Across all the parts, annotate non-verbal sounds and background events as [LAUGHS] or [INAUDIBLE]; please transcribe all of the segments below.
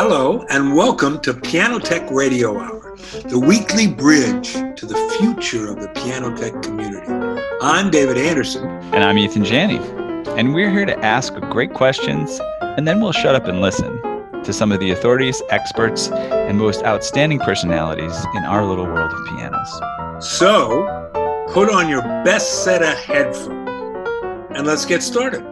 Hello, and welcome to Piano Tech Radio Hour, the weekly bridge to the future of the piano tech community. I'm David Anderson. And I'm Ethan Janney. And we're here to ask great questions, and then we'll shut up and listen to some of the authorities, experts, and most outstanding personalities in our little world of pianos. So, put on your best set of headphones, and let's get started.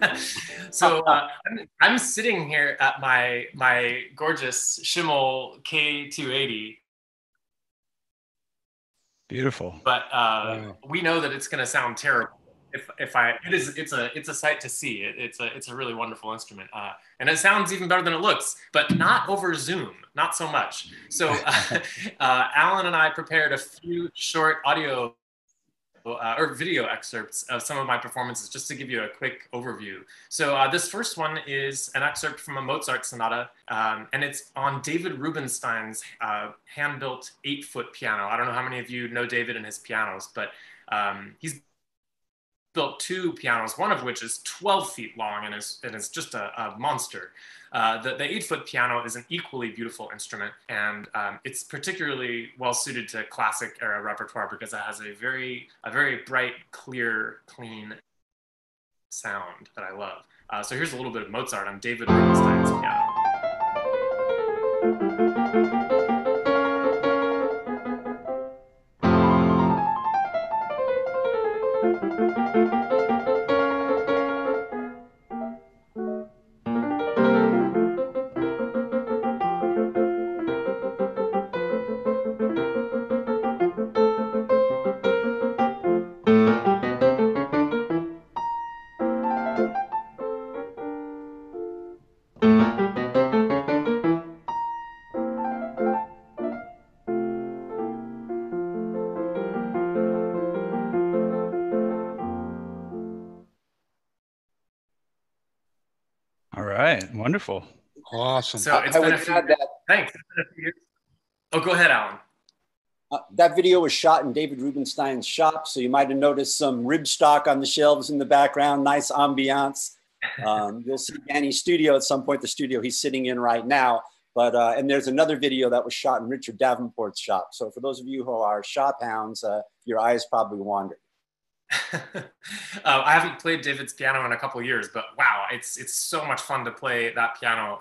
[LAUGHS] so uh, I'm, I'm, sitting here at my my gorgeous Schimmel K280. Beautiful. But uh, wow. we know that it's going to sound terrible if if I it is it's a it's a sight to see. It, it's a it's a really wonderful instrument, uh, and it sounds even better than it looks, but not over Zoom, not so much. So uh, [LAUGHS] uh, Alan and I prepared a few short audio uh, or video excerpts of some of my performances just to give you a quick overview. So uh, this first one is an excerpt from a Mozart sonata, um, and it's on David Rubenstein's uh, hand-built eight-foot piano. I don't know how many of you know David and his pianos, but um, he's built two pianos, one of which is 12 feet long and is, and is just a, a monster. Uh, the, the eight foot piano is an equally beautiful instrument, and um, it's particularly well suited to classic era repertoire because it has a very, a very bright, clear, clean sound that I love. Uh, so here's a little bit of Mozart on David Rubenstein's piano. Wonderful. Awesome. So it's I been a few, that, thanks. Oh, go ahead, Alan. Uh, that video was shot in David Rubenstein's shop, so you might have noticed some rib stock on the shelves in the background. Nice ambiance. Um, [LAUGHS] you'll see Danny's studio at some point, the studio he's sitting in right now. But uh, and there's another video that was shot in Richard Davenport's shop. So for those of you who are shop hounds, uh, your eyes probably wandered. [LAUGHS] uh, I haven't played David's piano in a couple years, but wow, it's it's so much fun to play that piano.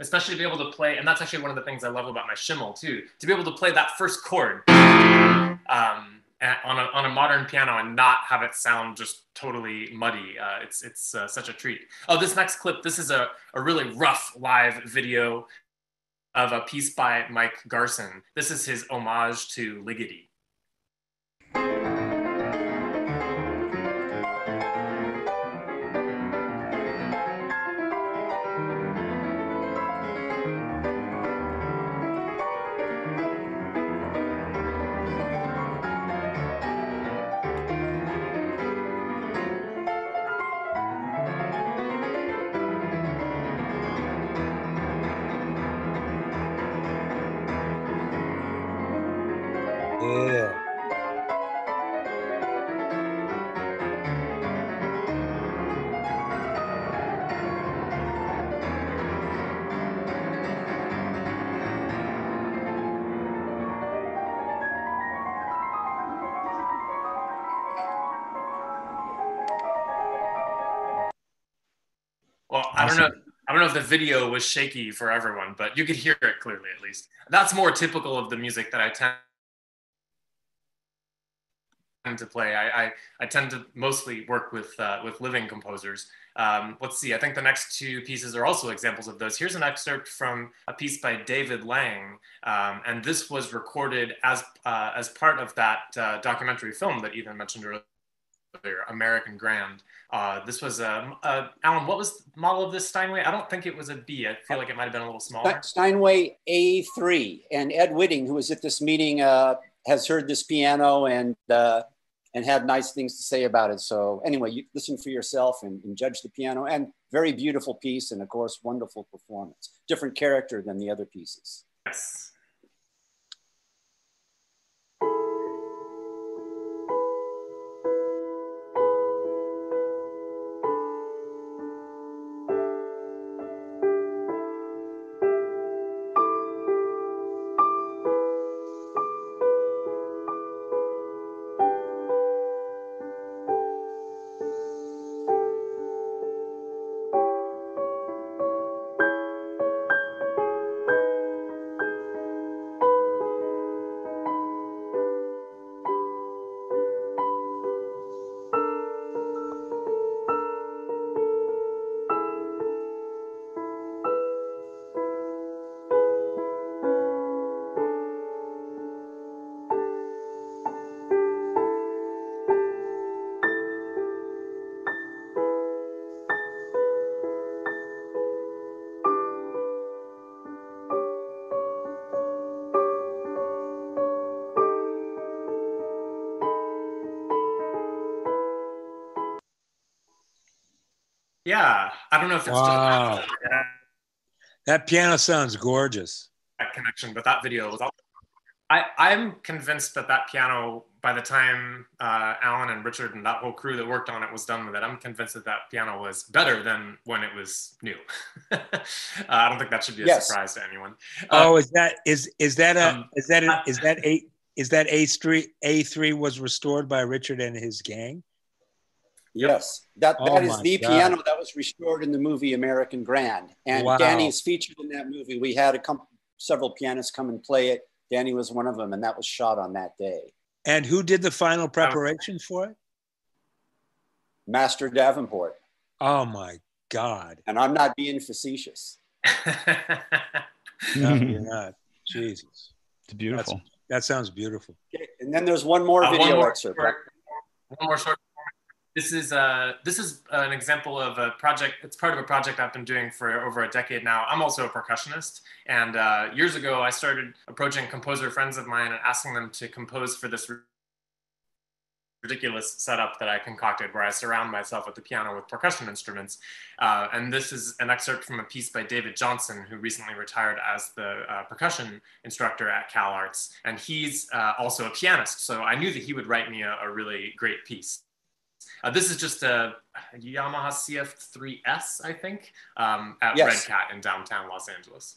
Especially to be able to play, and that's actually one of the things I love about my Schimmel too, to be able to play that first chord um, on, a, on a modern piano and not have it sound just totally muddy. Uh, it's it's uh, such a treat. Oh, this next clip, this is a, a really rough live video of a piece by Mike Garson. This is his homage to Ligeti. I don't know. I don't know if the video was shaky for everyone, but you could hear it clearly at least. That's more typical of the music that I tend to play. I, I, I tend to mostly work with uh, with living composers. Um, let's see. I think the next two pieces are also examples of those. Here's an excerpt from a piece by David Lang, um, and this was recorded as uh, as part of that uh, documentary film that Ethan mentioned earlier American Grand. Uh, this was a, um, uh, Alan. What was the model of this Steinway? I don't think it was a B. I feel like it might have been a little smaller. Steinway A3. And Ed Whitting, who was at this meeting, uh, has heard this piano and uh, and had nice things to say about it. So anyway, you listen for yourself and, and judge the piano. And very beautiful piece, and of course, wonderful performance. Different character than the other pieces. Yes. Yeah, I don't know if it's Wow. just That piano sounds gorgeous. that connection, but that video was. All- I I'm convinced that that piano, by the time uh, Alan and Richard and that whole crew that worked on it was done with it, I'm convinced that that piano was better than when it was new. [LAUGHS] uh, I don't think that should be a Yes. surprise to anyone. Oh, is that is is that a um, is that a, is that a is that A three A three was restored by Richard and his gang? Yes, that, Oh that is the God. piano that was restored in the movie American Grand. And Wow. Danny is featured in that movie. We had a com- several pianists come and play it. Danny was one of them, and that was shot on that day. And who did the final preparation for it? Master Davenport. Oh my God! And I'm not being facetious. [LAUGHS] No, you're not. Jesus, It's beautiful. that sounds beautiful. Okay, And then there's one more Uh, video one more excerpt. short- one more short. This is uh, this is an example of a project. It's part of a project I've been doing for over a decade now. I'm also a percussionist, and uh, years ago I started approaching composer friends of mine and asking them to compose for this ridiculous setup that I concocted, where I surround myself at the piano with percussion instruments. Uh, and this is an excerpt from a piece by David Johnson, who recently retired as the uh, percussion instructor at Cal Arts, and he's uh, also a pianist. So I knew that he would write me a, a really great piece. Uh, this is just a Yamaha CF3S, I think, um, at Yes. Red Cat in downtown Los Angeles.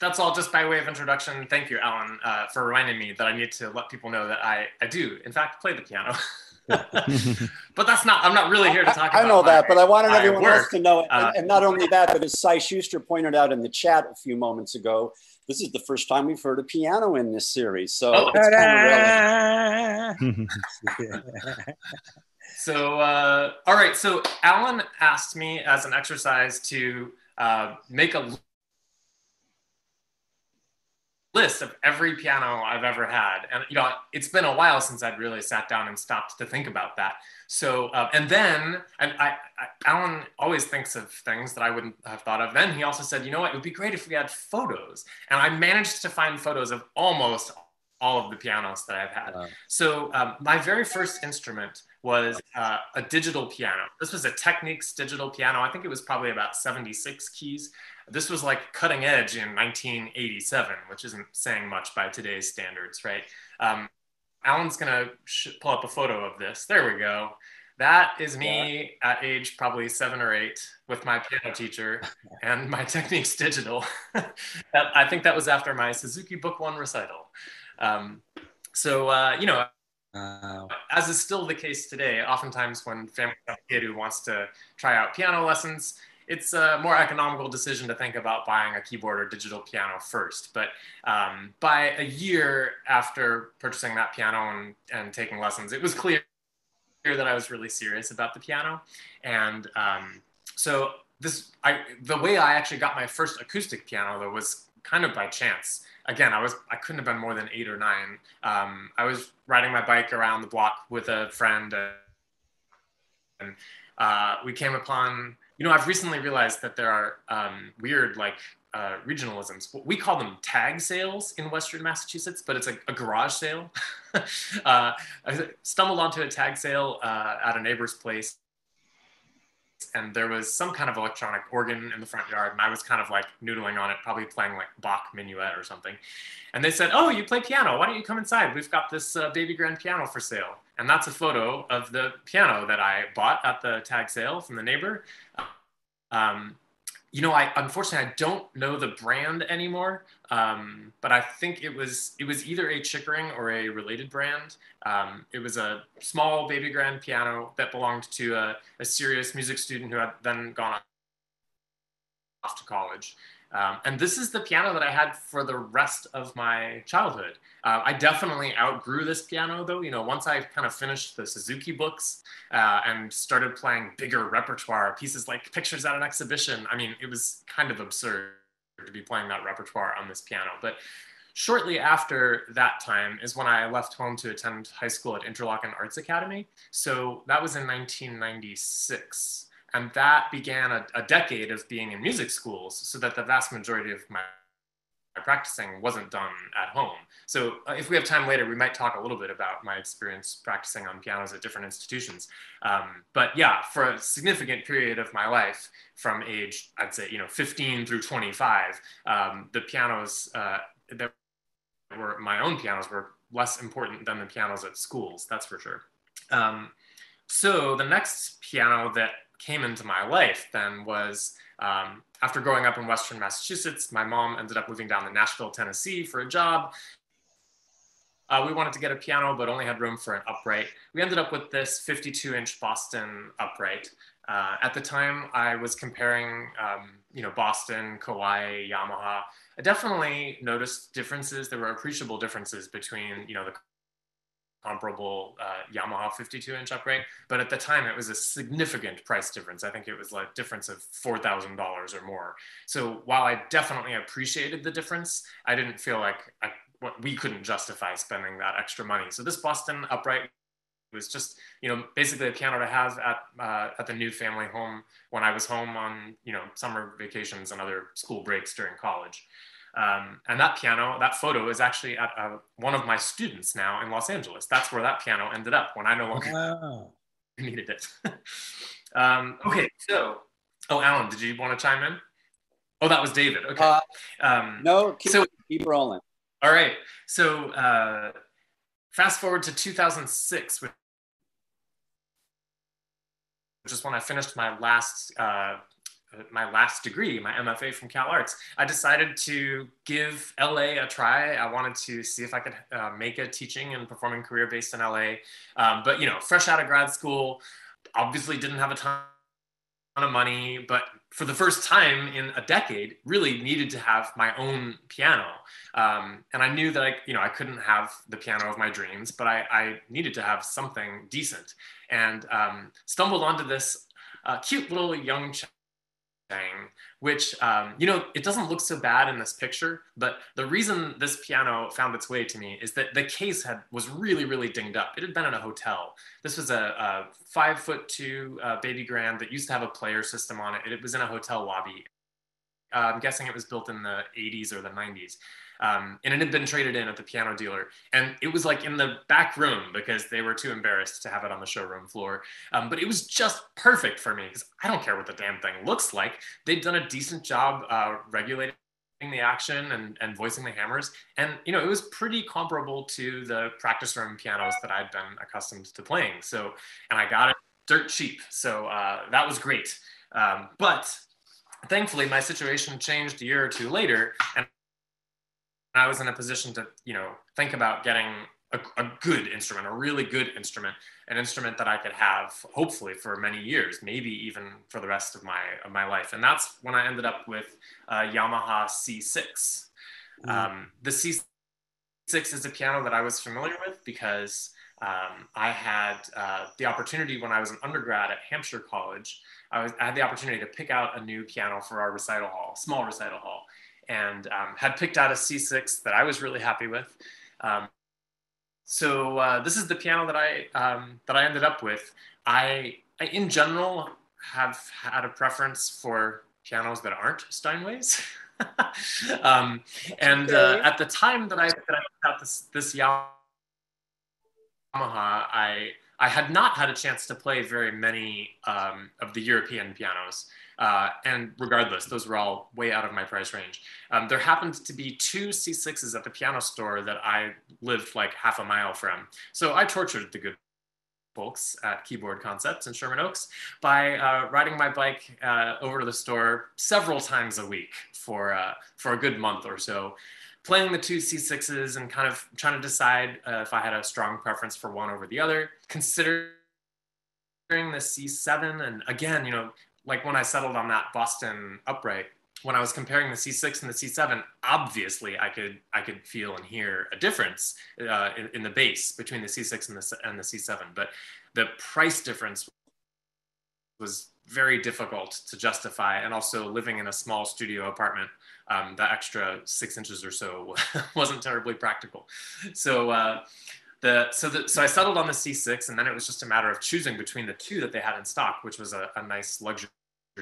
That's all just by way of introduction. Thank you, Alan, uh, for reminding me that I need to let people know that I, I do, in fact, play the piano. [LAUGHS] but that's not. I'm not really here to talk I, I know that, but I wanted everyone work. else to know it. And, Uh, and not only that, but as Cy Schuster pointed out in the chat a few moments ago, this is the first time we've heard a piano in this series. So Oh. it's kind of relevant. [LAUGHS] So, uh, all right. So, Alan asked me as an exercise to uh, make a list of every piano I've ever had, and you know, it's been a while since I'd really sat down and stopped to think about that. So, uh, and then, and I, I, Alan always thinks of things that I wouldn't have thought of. Then he also said, you know what, it would be great if we had photos, and I managed to find photos of almost all of the pianos that I've had. Wow. So um, my very first instrument was uh, a digital piano. This was a Technics digital piano. I think it was probably about 76 keys. This was like cutting edge in 1987, which isn't saying much by today's standards, right? Um, Alan's gonna sh- pull up a photo of this. There we go. That is me at age probably seven or eight with my piano teacher [LAUGHS] and my Technics digital. [LAUGHS] I think that was after my Suzuki Book One recital. Um, so, uh, you know, Wow. as is still the case today, oftentimes when family have a kid who wants to try out piano lessons, it's a more economical decision to think about buying a keyboard or digital piano first. But um, by a year after purchasing that piano and, and taking lessons, it was clear that I was really serious about the piano. And um, so this, I, the way I actually got my first acoustic piano though was kind of by chance. Again, I was I couldn't have been more than eight or nine. Um, I was riding my bike around the block with a friend, and uh, we came upon. You know, I've recently realized that there are um, weird like uh, regionalisms. We call them tag sales in Western Massachusetts, but it's like a garage sale. [LAUGHS] uh, I stumbled onto a tag sale uh, at a neighbor's place, and there was some kind of electronic organ in the front yard, and I was kind of like noodling on it, probably playing like Bach minuet or something. And they said, "Oh, you play piano? Why don't you come inside? We've got this uh, baby grand piano for sale." And that's a photo of the piano that I bought at the tag sale from the neighbor. Um, you know, I unfortunately I don't know the brand anymore, um, but I think it was it was either a Chickering or a related brand. Um, it was a small baby grand piano that belonged to a, a serious music student who had then gone off to college. Um, and this is the piano that I had for the rest of my childhood. Uh, I definitely outgrew this piano though. You know, once I kind of finished the Suzuki books uh, and started playing bigger repertoire pieces like Pictures at an Exhibition, I mean, it was kind of absurd to be playing that repertoire on this piano. But shortly after that time is when I left home to attend high school at Interlochen Arts Academy. So that was in 1996. And that began a, a, decade of being in music schools so that the vast majority of my, practicing wasn't done at home. So uh, if we have time later, we might talk a little bit about my experience practicing on pianos at different institutions. Um, but yeah, for a significant period of my life, from age, I'd say, you know, 15 through 25, um, the pianos uh, that were my own pianos were less important than the pianos at schools, that's for sure. Um, so the next piano that came into my life then was um, after growing up in Western Massachusetts, my mom ended up moving down to Nashville, Tennessee for a job. Uh, we wanted to get a piano, but only had room for an upright. We ended up with this 52 inch Boston upright. Uh, at the time, I was comparing, um, you know, Boston, Kawai, Yamaha. I definitely noticed differences. There were appreciable differences between, you know, the comparable uh, Yamaha 52 inch upright. But at the time, it was a significant price difference. I think it was like difference of $4,000 or more. So while I definitely appreciated the difference, I didn't feel like I, we couldn't justify spending that extra money. So this Boston upright was just, you know, basically a piano to have at, uh, at the new family home when I was home on, you know, summer vacations and other school breaks during college. Um, and that piano, that photo is actually at uh, one of my students now in Los Angeles. That's where that piano ended up when I no longer wow. [LAUGHS] needed it. [LAUGHS] um, okay, so, oh, Alan, did you want to chime in? Oh, that was David. Okay. Uh, um, no, keep, so, keep rolling. All right. So, uh, fast forward to 2006, which is when I finished my last uh, my last degree, my MFA from Cal Arts, I decided to give LA a try. I wanted to see if I could uh, make a teaching and performing career based in LA. Um, but you know, fresh out of grad school, obviously didn't have a ton of money, but for the first time in a decade, really needed to have my own piano. Um, and I knew that I, you know, I couldn't have the piano of my dreams, but I, I needed to have something decent. And um, stumbled onto this uh, cute little Young Chang which, um, you know, it doesn't look so bad in this picture, but the reason this piano found its way to me is that the case had was really, really dinged up. It had been in a hotel. This was a, a five foot two uh, baby grand that used to have a player system on it. It was in a hotel lobby. Uh, I'm guessing it was built in the 80s or the 90s. Um, and it had been traded in at the piano dealer. And it was like in the back room because they were too embarrassed to have it on the showroom floor. Um, but it was just perfect for me because I don't care what the damn thing looks like. They'd done a decent job uh, regulating the action and, and voicing the hammers. And, you know, it was pretty comparable to the practice room pianos that I'd been accustomed to playing. So, and I got it dirt cheap. So uh, that was great. Um, but thankfully, my situation changed a year or two later. And I was in a position to, you know, think about getting a, a, good instrument, a really good instrument, an instrument that I could have hopefully for many years, maybe even for the rest of my of my life. And that's when I ended up with uh, Yamaha C6. Mm. Um, the C6 is a piano that I was familiar with because um, I had uh, the opportunity when I was an undergrad at Hampshire College. I, was, I had the opportunity to pick out a new piano for our recital hall, small recital hall and um, had picked out a C6 that I was really happy with. Um, so uh, this is the piano that I um, that I ended up with. I, I, in general, have had a preference for pianos that aren't Steinways. [LAUGHS] um, and uh, at the time that I, that I got this, this Yamaha, I, I had not had a chance to play very many um, of the European pianos. Uh, and regardless, those were all way out of my price range. Um, there happened to be two C6s at the piano store that I lived like half a mile from. So I tortured the good folks at Keyboard Concepts in Sherman Oaks by uh, riding my bike uh, over to the store several times a week for uh, for a good month or so, playing the two C6s and kind of trying to decide uh, if I had a strong preference for one over the other. Considering the C7, and again, you know, like when I settled on that Boston upright, when I was comparing the C6 and the C7, obviously I could I could feel and hear a difference uh, in, in, the bass between the C6 and the and the C7. But the price difference was very difficult to justify, and also living in a small studio apartment, um, the extra six inches or so [LAUGHS] wasn't terribly practical. So. Uh, the, so, the, so I settled on the C6, and then it was just a matter of choosing between the two that they had in stock, which was a, a nice luxury.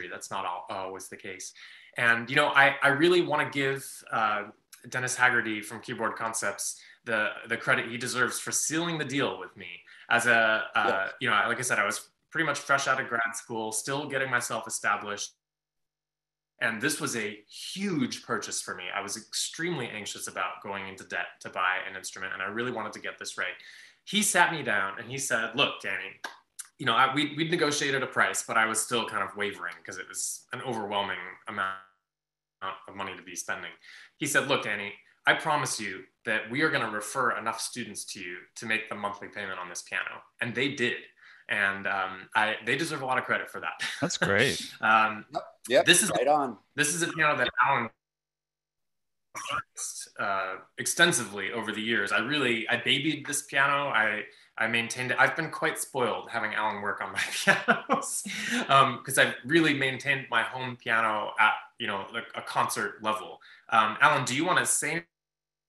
That's not all, always the case. And you know, I, I really want to give uh, Dennis Haggerty from Keyboard Concepts the the credit he deserves for sealing the deal with me. As a uh, yeah. you know, like I said, I was pretty much fresh out of grad school, still getting myself established. And this was a huge purchase for me. I was extremely anxious about going into debt to buy an instrument, and I really wanted to get this right. He sat me down and he said, Look, Danny, you know, I, we, we'd negotiated a price, but I was still kind of wavering because it was an overwhelming amount of money to be spending. He said, Look, Danny, I promise you that we are going to refer enough students to you to make the monthly payment on this piano. And they did. And um, I, they deserve a lot of credit for that. That's great. [LAUGHS] um, yep, yep, this is right on. This is a piano that Alan uh, extensively over the years. I really, I babied this piano. I I maintained it. I've been quite spoiled having Alan work on my [LAUGHS] pianos because um, I've really maintained my home piano at you know a, a concert level. Um, Alan, do you want to say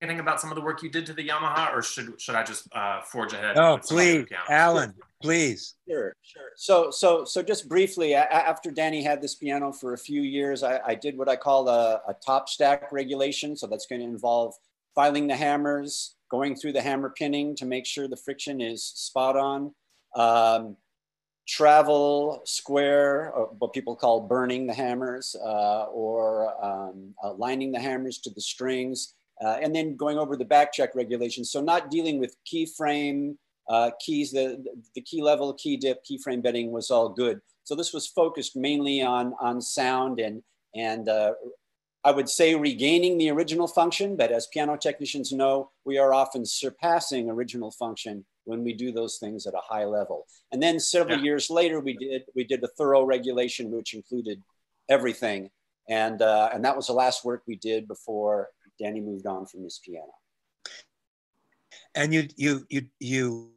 anything about some of the work you did to the Yamaha, or should should I just uh, forge ahead? Oh, please, Alan, please. Sure, sure. So so so just briefly, after Danny had this piano for a few years, I, I did what I call a, a top stack regulation. So that's going to involve filing the hammers going through the hammer pinning to make sure the friction is spot on. Um, travel square, or what people call burning the hammers, uh, or um, uh, lining the hammers to the strings, uh, and then going over the back check regulations. So not dealing with keyframe, uh, keys, the, the key level, key dip, keyframe bedding was all good. So this was focused mainly on, on sound and, and uh, I would say regaining the original function, but as piano technicians know, we are often surpassing original function when we do those things at a high level. And then several yeah. years later, we did we did a thorough regulation which included everything, and uh, and that was the last work we did before Danny moved on from this piano. And you you you you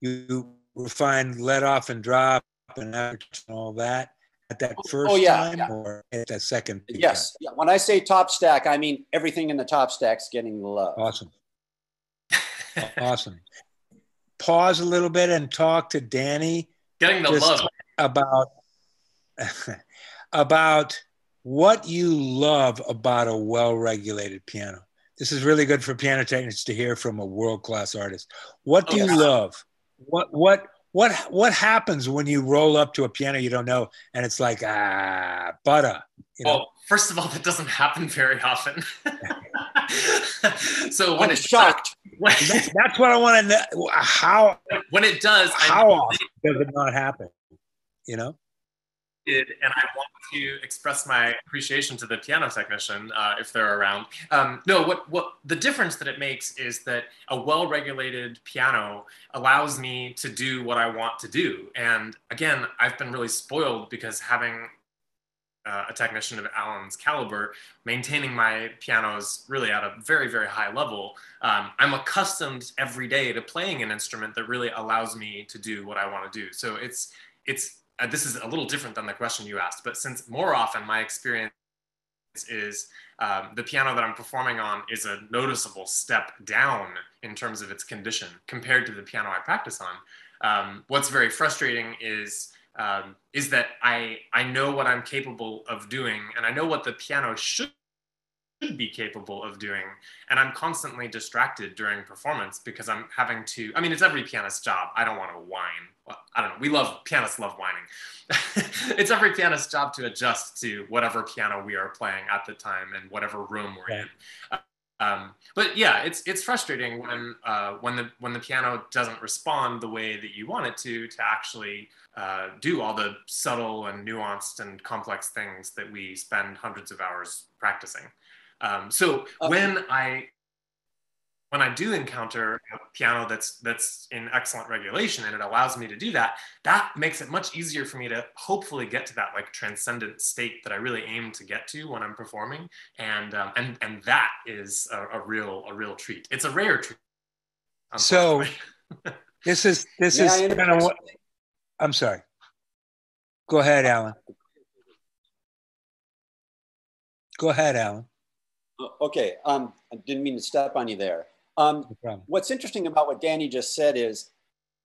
you refine let off and drop and all that at that oh, oh first oh, yeah, time yeah. or at that second? Yes. Yeah. When I say top stack, I mean everything in the top stack's getting the love. Awesome. [LAUGHS] awesome. Pause a little bit and talk to Danny. Getting the love about [LAUGHS] about what you love about a well-regulated piano. This is really good for piano technicians to hear from a world-class artist. What do oh, you love? What what what what happens when you roll up to a piano you don't know and it's like ah butter you know? well first of all that doesn't happen very often. [LAUGHS] So when I'm it's shocked. when, that's, that's, what i want to know how when it does how often does it not happen you know and I want to express my appreciation to the piano technician uh, if they're around. Um, no, what what the difference that it makes is that a well-regulated piano allows me to do what I want to do. And again, I've been really spoiled because having uh, a technician of Alan's caliber, maintaining my pianos really at a very, very high level, um, I'm accustomed every day to playing an instrument that really allows me to do what I want to do. So it's it's uh, this is a little different than the question you asked, but since more often my experience is um, the piano that I'm performing on is a noticeable step down in terms of its condition compared to the piano I practice on. Um, what's very frustrating is um, is that I I know what I'm capable of doing, and I know what the piano should should be capable of doing. And I'm constantly distracted during performance because I'm having to, I mean, it's every pianist's job. I don't want to whine. Well, I don't know. We love, pianists love whining. [LAUGHS] it's every pianist's job to adjust to whatever piano we are playing at the time and whatever room we're in. Um, but yeah, it's it's frustrating when uh, when the when the piano doesn't respond the way that you want it to to actually uh, do all the subtle and nuanced and complex things that we spend hundreds of hours practicing. Um, so okay. when I when I do encounter a piano that's that's in excellent regulation and it allows me to do that, that makes it much easier for me to hopefully get to that like transcendent state that I really aim to get to when I'm performing, and um, and and that is a, a, real a real treat. It's a rare treat. So [LAUGHS] this is this is kind of what I'm sorry. Go ahead, Alan. Go ahead, Alan. Okay, um, I didn't mean to step on you there. Um, no what's interesting about what Danny just said is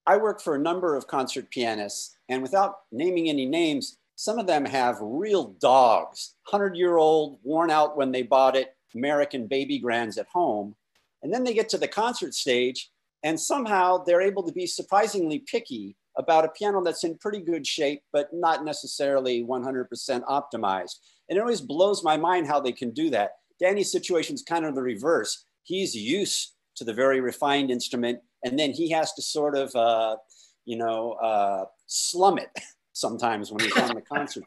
I work for a number of concert pianists, and without naming any names, some of them have real dogs, 100 year old, worn out when they bought it, American baby grands at home. And then they get to the concert stage, and somehow they're able to be surprisingly picky about a piano that's in pretty good shape, but not necessarily 100% optimized. And it always blows my mind how they can do that. Danny's situation is kind of the reverse. He's used to the very refined instrument. And then he has to sort of, uh, you know, uh, slum it [LAUGHS] sometimes when he's on the concert.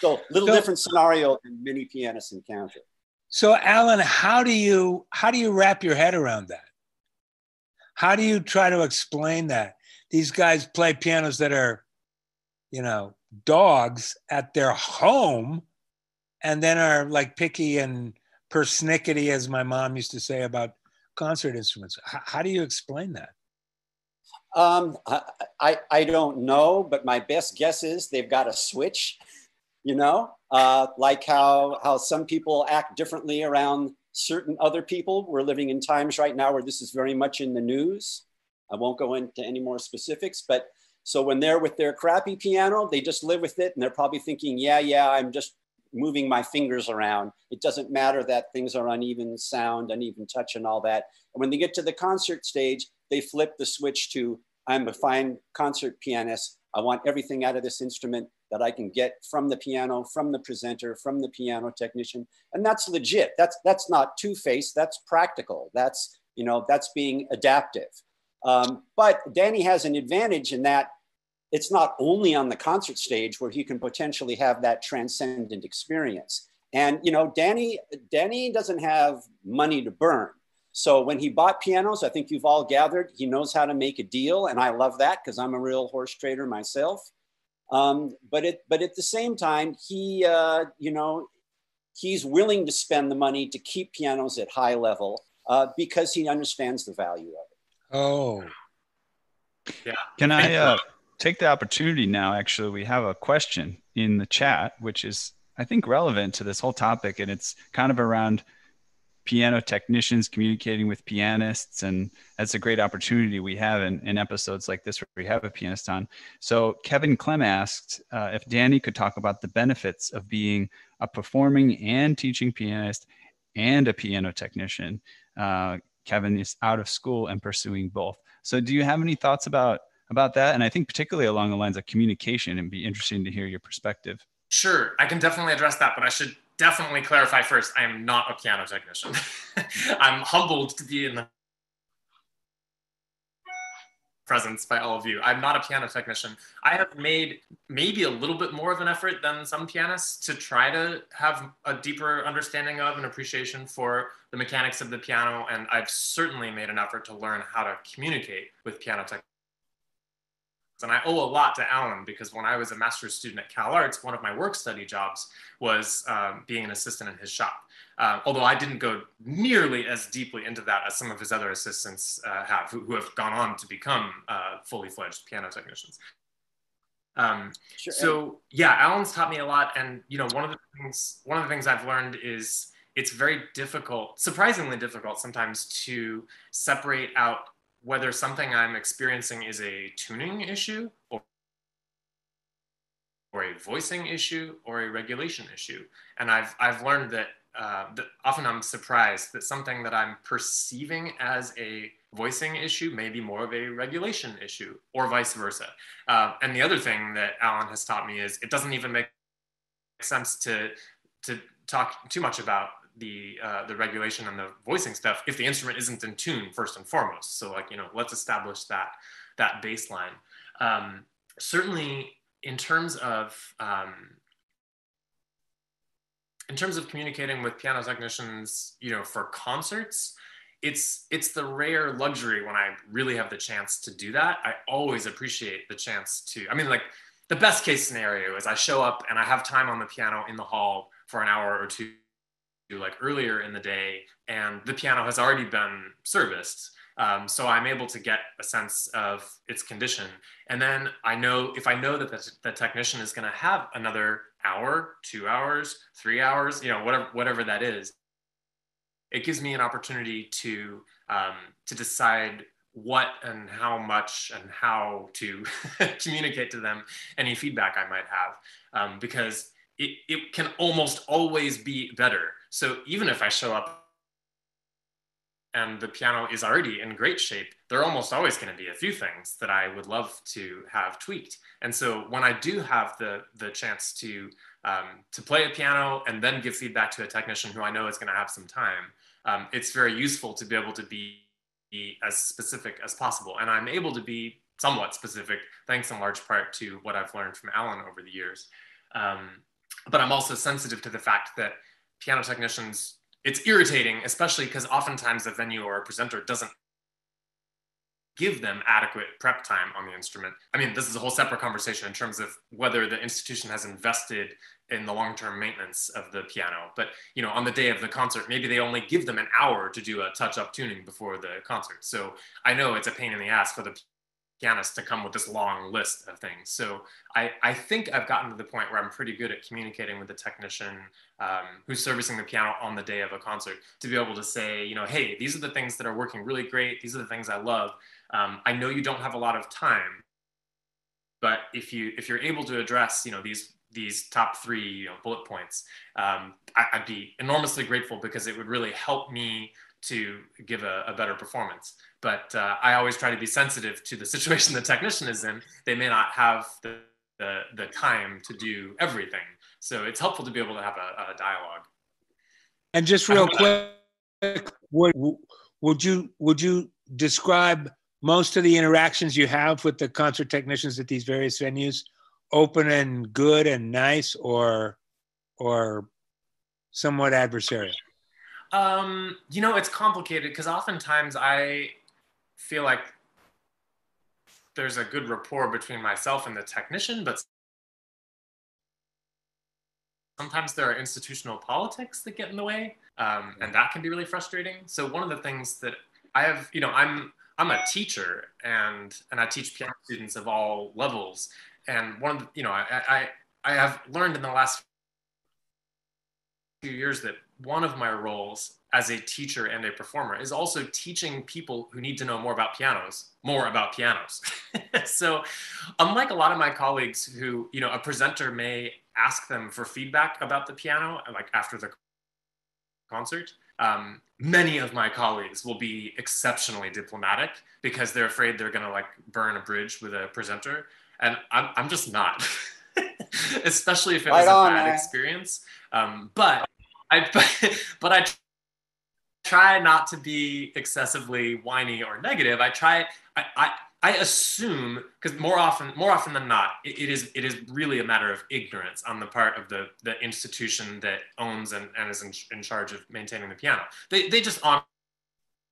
So little so, different scenario than many pianists encounter. So Alan, how do you how do you wrap your head around that? How do you try to explain that? These guys play pianos that are, you know, dogs at their home and then are like picky and persnickety, as my mom used to say about concert instruments. H- how do you explain that? Um, I, I don't know, but my best guess is they've got a switch, you know, uh, like how, how some people act differently around certain other people. We're living in times right now where this is very much in the news. I won't go into any more specifics, but so when they're with their crappy piano, they just live with it and they're probably thinking, yeah, yeah, I'm just moving my fingers around. It doesn't matter that things are uneven sound, uneven touch, and all that. And when they get to the concert stage, they flip the switch to I'm a fine concert pianist. I want everything out of this instrument that I can get from the piano, from the presenter, from the piano technician. And that's legit. That's that's not two-faced, that's practical. That's, you know, that's being adaptive. Um, but Danny has an advantage in that it's not only on the concert stage where he can potentially have that transcendent experience. And you know, Danny, Danny doesn't have money to burn. So when he bought pianos, I think you've all gathered, he knows how to make a deal, and I love that because I'm a real horse trader myself. Um, but it, but at the same time, he, uh, you know, he's willing to spend the money to keep pianos at high level uh, because he understands the value of it. Oh, yeah. Can I? Uh, take the opportunity now. Actually, we have a question in the chat, which is, I think, relevant to this whole topic. And it's kind of around piano technicians communicating with pianists. And that's a great opportunity we have in, in episodes like this where we have a pianist on. So, Kevin Clem asked uh, if Danny could talk about the benefits of being a performing and teaching pianist and a piano technician. Uh, Kevin is out of school and pursuing both. So, do you have any thoughts about about that. And I think particularly along the lines of communication and be interesting to hear your perspective. Sure, I can definitely address that, but I should definitely clarify first, I am not a piano technician. [LAUGHS] I'm humbled to be in the presence by all of you. I'm not a piano technician. I have made maybe a little bit more of an effort than some pianists to try to have a deeper understanding of and appreciation for the mechanics of the piano. And I've certainly made an effort to learn how to communicate with piano technicians and I owe a lot to Alan because when I was a master's student at Cal Arts, one of my work study jobs was um, being an assistant in his shop. Uh, although I didn't go nearly as deeply into that as some of his other assistants uh, have, who, who, have gone on to become uh, fully fledged piano technicians. Um, sure. So yeah, Alan's taught me a lot, and you know, one of the things one of the things I've learned is it's very difficult, surprisingly difficult sometimes to separate out whether something I'm experiencing is a tuning issue or, or a voicing issue or a regulation issue. And I've, I've learned that, uh, that often I'm surprised that something that I'm perceiving as a voicing issue may be more of a regulation issue or vice versa. Uh, and the other thing that Alan has taught me is it doesn't even make sense to, to talk too much about the uh, the regulation and the voicing stuff if the instrument isn't in tune first and foremost. So like you know, let's establish that that baseline. Um, certainly, in terms of um, in terms of communicating with piano technicians, you know, for concerts, it's it's the rare luxury when I really have the chance to do that. I always appreciate the chance to. I mean, like the best case scenario is I show up and I have time on the piano in the hall for an hour or two, like earlier in the day, and the piano has already been serviced. Um, so I'm able to get a sense of its condition. And then I know if I know that the, the technician is going to have another hour, two hours, three hours, you know, whatever, whatever that is, it gives me an opportunity to, um, to decide what and how much and how to [LAUGHS] communicate to them any feedback I might have. Um, because it, it can almost always be better. So even if I show up and the piano is already in great shape, there are almost always going to be a few things that I would love to have tweaked. And so when I do have the the chance to um, to play a piano and then give feedback to a technician who I know is going to have some time, um, it's very useful to be able to be, as specific as possible. And I'm able to be somewhat specific thanks in large part to what I've learned from Alan over the years. Um, but I'm also sensitive to the fact that piano technicians it's irritating, especially because oftentimes a venue or a presenter doesn't give them adequate prep time on the instrument. I mean, this is a whole separate conversation in terms of whether the institution has invested in the long-term maintenance of the piano. But you know, on the day of the concert, maybe they only give them an hour to do a touch-up tuning before the concert. So I know it's a pain in the ass for the pianist to come with this long list of things. So I, I think I've gotten to the point where I'm pretty good at communicating with the technician um, who's servicing the piano on the day of a concert to be able to say, you know, hey, these are the things that are working really great. These are the things I love. Um, I know you don't have a lot of time, but if you if you're able to address, you know, these these top three you know, bullet points, um, I, would be enormously grateful because it would really help me to give a, a better performance. But uh, I always try to be sensitive to the [LAUGHS] situation the technician is in. They may not have the, the, the time to do everything. So it's helpful to be able to have a, a dialogue. And just real quick, would, would you would you describe most of the interactions you have with the concert technicians at these various venues open and good and nice or or somewhat adversarial um, you know, it's complicated because oftentimes I feel like there's a good rapport between myself and the technician, but sometimes there are institutional politics that get in the way, um, and that can be really frustrating. So one of the things that I have, you know, I'm I'm a teacher and and I teach piano students of all levels, and one of the, you know, I I, I have learned in the last few years that one of my roles as a teacher and a performer is also teaching people who need to know more about pianos more about pianos. [LAUGHS] so unlike a lot of my colleagues who, you know, a presenter may ask them for feedback about the piano like after the concert, um, many of my colleagues will be exceptionally diplomatic because they're afraid they're going to like burn a bridge with a presenter. And I'm, I'm just not, [LAUGHS] especially if it right was on, a bad man. experience. Um, but I, [LAUGHS] but I try not to be excessively whiny or negative. I try, I, I, I assume because more often, more often than not, it, it is it is really a matter of ignorance on the part of the the institution that owns and, and is in, in charge of maintaining the piano. They they just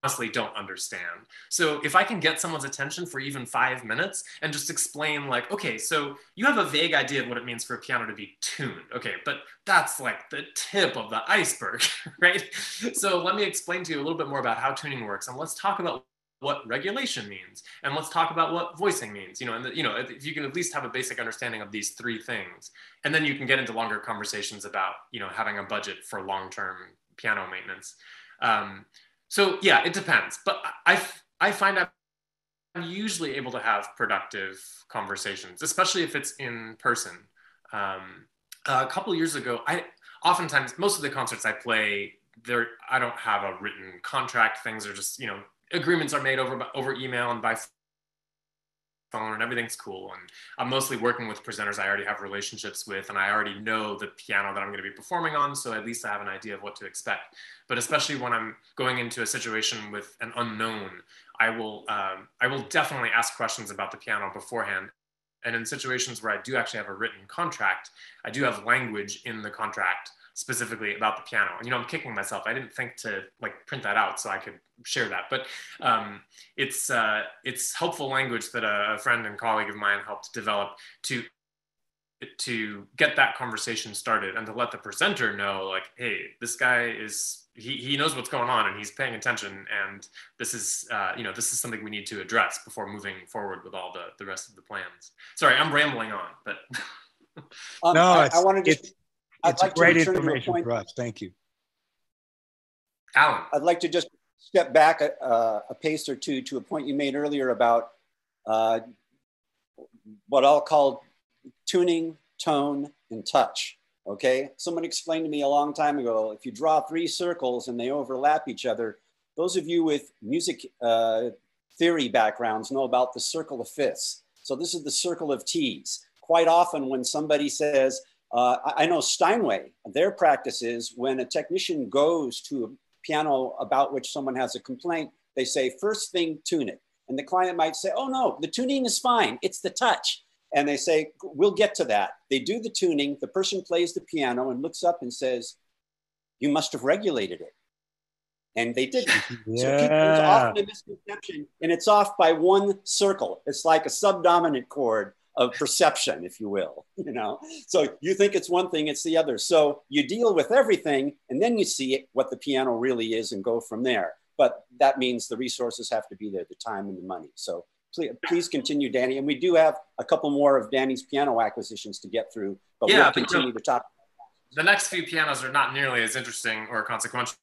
honestly don't understand. So if I can get someone's attention for even five minutes and just explain like, okay, so you have a vague idea of what it means for a piano to be tuned. Okay, but that's like the tip of the iceberg, [LAUGHS] right? So let me explain to you a little bit more about how tuning works and let's talk about what regulation means and let's talk about what voicing means you know and the, you know if you can at least have a basic understanding of these three things and then you can get into longer conversations about you know having a budget for long-term piano maintenance um, so yeah, it depends. But I, I find I'm usually able to have productive conversations, especially if it's in person. Um, a couple years ago, I oftentimes most of the concerts I play, there I don't have a written contract. Things are just you know agreements are made over over email and by phone and everything's cool. And I'm mostly working with presenters I already have relationships with, and I already know the piano that I'm going to be performing on. So at least I have an idea of what to expect. But especially when I'm going into a situation with an unknown, I will um, I will definitely ask questions about the piano beforehand. And in situations where I do actually have a written contract, I do have language in the contract specifically about the piano. And you know, I'm kicking myself. I didn't think to like print that out so I could share that. But um, it's uh, it's helpful language that a, friend and colleague of mine helped develop to to get that conversation started and to let the presenter know like hey this guy is he, he knows what's going on and he's paying attention and this is uh, you know this is something we need to address before moving forward with all the the rest of the plans sorry i'm rambling on but [LAUGHS] um, no I, I wanted to it's like great information for us. Thank you. Alan. I'd like to just step back a, uh, a pace or two to a point you made earlier about uh, what I'll call tuning, tone, and touch. Okay. Someone explained to me a long time ago if you draw three circles and they overlap each other, those of you with music uh, theory backgrounds know about the circle of fifths. So this is the circle of T's. Quite often, when somebody says, uh, I know Steinway, their practice is when a technician goes to a piano about which someone has a complaint, they say, first thing, tune it. And the client might say, oh no, the tuning is fine, it's the touch. And they say, we'll get to that. They do the tuning, the person plays the piano and looks up and says, you must have regulated it. And they didn't. yeah. [LAUGHS] So there's often a misconception, and it's off by one circle. It's like a subdominant chord of perception, if you will, [LAUGHS] you know? So you think it's one thing, it's the other. So you deal with everything and then you see it, what the piano really is and go from there. But that means the resources have to be there, the time and the money. So please, please continue, Danny. And we do have a couple more of Danny's piano acquisitions to get through, but yeah, we'll continue to talk. The next few pianos are not nearly as interesting or consequential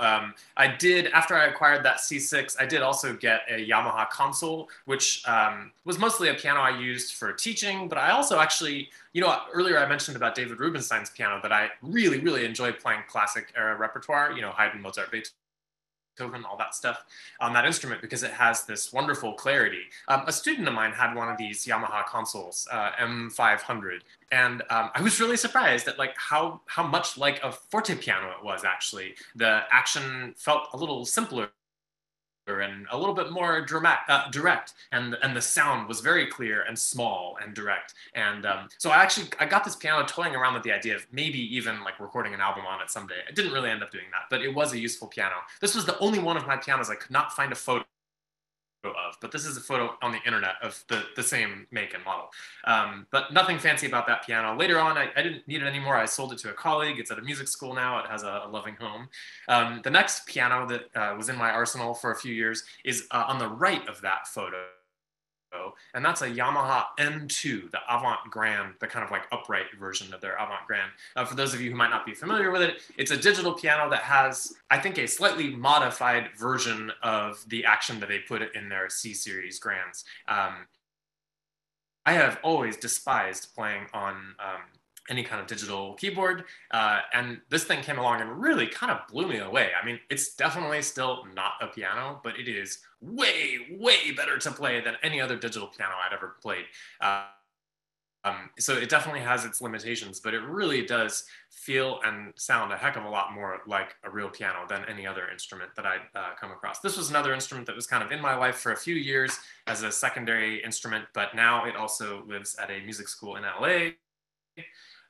um, I did after I acquired that C6. I did also get a Yamaha console, which um, was mostly a piano I used for teaching. But I also actually, you know, earlier I mentioned about David Rubenstein's piano that I really, really enjoy playing classic era repertoire. You know, Haydn, Mozart, Beethoven Beethoven, all that stuff on that instrument because it has this wonderful clarity. Um, a student of mine had one of these Yamaha consoles, uh, M500, and um, I was really surprised at like how how much like a forte piano it was actually. The action felt a little simpler and a little bit more dramatic, uh, direct, and and the sound was very clear and small and direct. And um, so I actually I got this piano toying around with the idea of maybe even like recording an album on it someday. I didn't really end up doing that, but it was a useful piano. This was the only one of my pianos I could not find a photo of, but this is a photo on the internet of the, the same make and model. Um, but nothing fancy about that piano. Later on, I, I, didn't need it anymore. I sold it to a colleague. It's at a music school now. It has a, a loving home. Um, the next piano that uh, was in my arsenal for a few years is uh, on the right of that photo and that's a Yamaha N2, the Avant Grand, the kind of like upright version of their Avant Grand. Uh, for those of you who might not be familiar with it, it's a digital piano that has, I think, a slightly modified version of the action that they put in their C series Grands. Um, I have always despised playing on um, any kind of digital keyboard. Uh, and this thing came along and really kind of blew me away. I mean, it's definitely still not a piano, but it is way, way better to play than any other digital piano I'd ever played. Uh, um, so it definitely has its limitations, but it really does feel and sound a heck of a lot more like a real piano than any other instrument that I'd uh, come across. This was another instrument that was kind of in my life for a few years as a secondary instrument, but now it also lives at a music school in LA.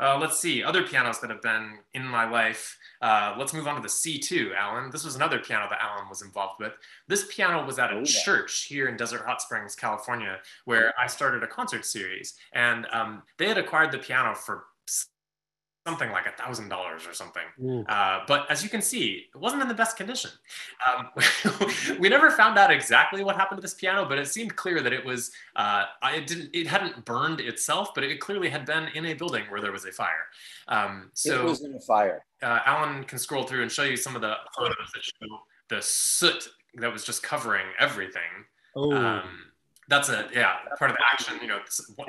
Uh, let's see, other pianos that have been in my life. Uh, let's move on to the C2, Alan. This was another piano that Alan was involved with. This piano was at a oh, yeah. church here in Desert Hot Springs, California, where I started a concert series. And um, they had acquired the piano for something like a thousand dollars or something. Uh, but as you can see, it wasn't in the best condition. Um, [LAUGHS] we never found out exactly what happened to this piano, but it seemed clear that it was uh, it didn't it hadn't burned itself, but it clearly had been in a building where there was a fire. Um, so it was in a fire. Uh, Alan can scroll through and show you some of the photos that show the soot that was just covering everything. Oh. Um, that's a yeah part of the action. You know,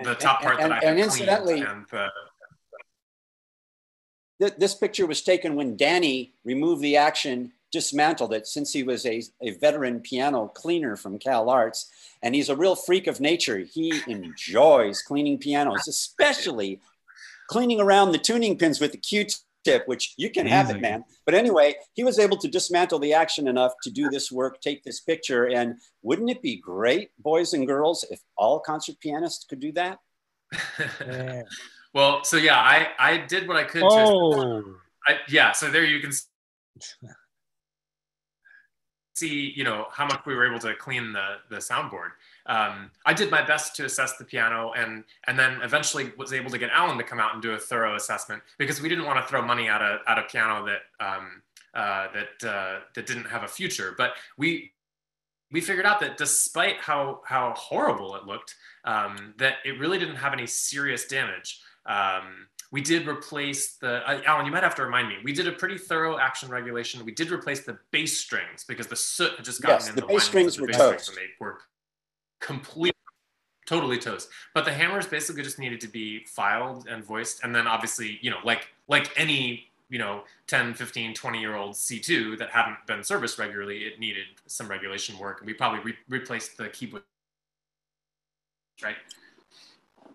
the top part and, that I and incidentally, and the th- this picture was taken when Danny removed the action dismantled it since he was a, a veteran piano cleaner from Cal Arts. And he's a real freak of nature. He enjoys cleaning pianos, especially cleaning around the tuning pins with the Q-tip, which you can Easy. have it, man. But anyway, he was able to dismantle the action enough to do this work, take this picture. And wouldn't it be great, boys and girls, if all concert pianists could do that? [LAUGHS] yeah. Well, so yeah, I, I did what I could. Oh. To, I, yeah, so there you can see, you know, how much we were able to clean the, the soundboard. Um, I did my best to assess the piano and, and then eventually was able to get Alan to come out and do a thorough assessment because we didn't want to throw money at a, at a piano that, um, uh, that, uh, that didn't have a future. But we, we figured out that despite how, how horrible it looked, um, that it really didn't have any serious damage. Um, we did replace the uh, Alan. You might have to remind me. We did a pretty thorough action regulation. We did replace the bass strings because the soot had just gotten yes, in the, the bass strings the were bass toast. Strings and they were completely, totally toast. But the hammers basically just needed to be filed and voiced, and then obviously, you know, like like any you know 10 15 20 year old c2 that hadn't been serviced regularly it needed some regulation work and we probably re- replaced the keyboard right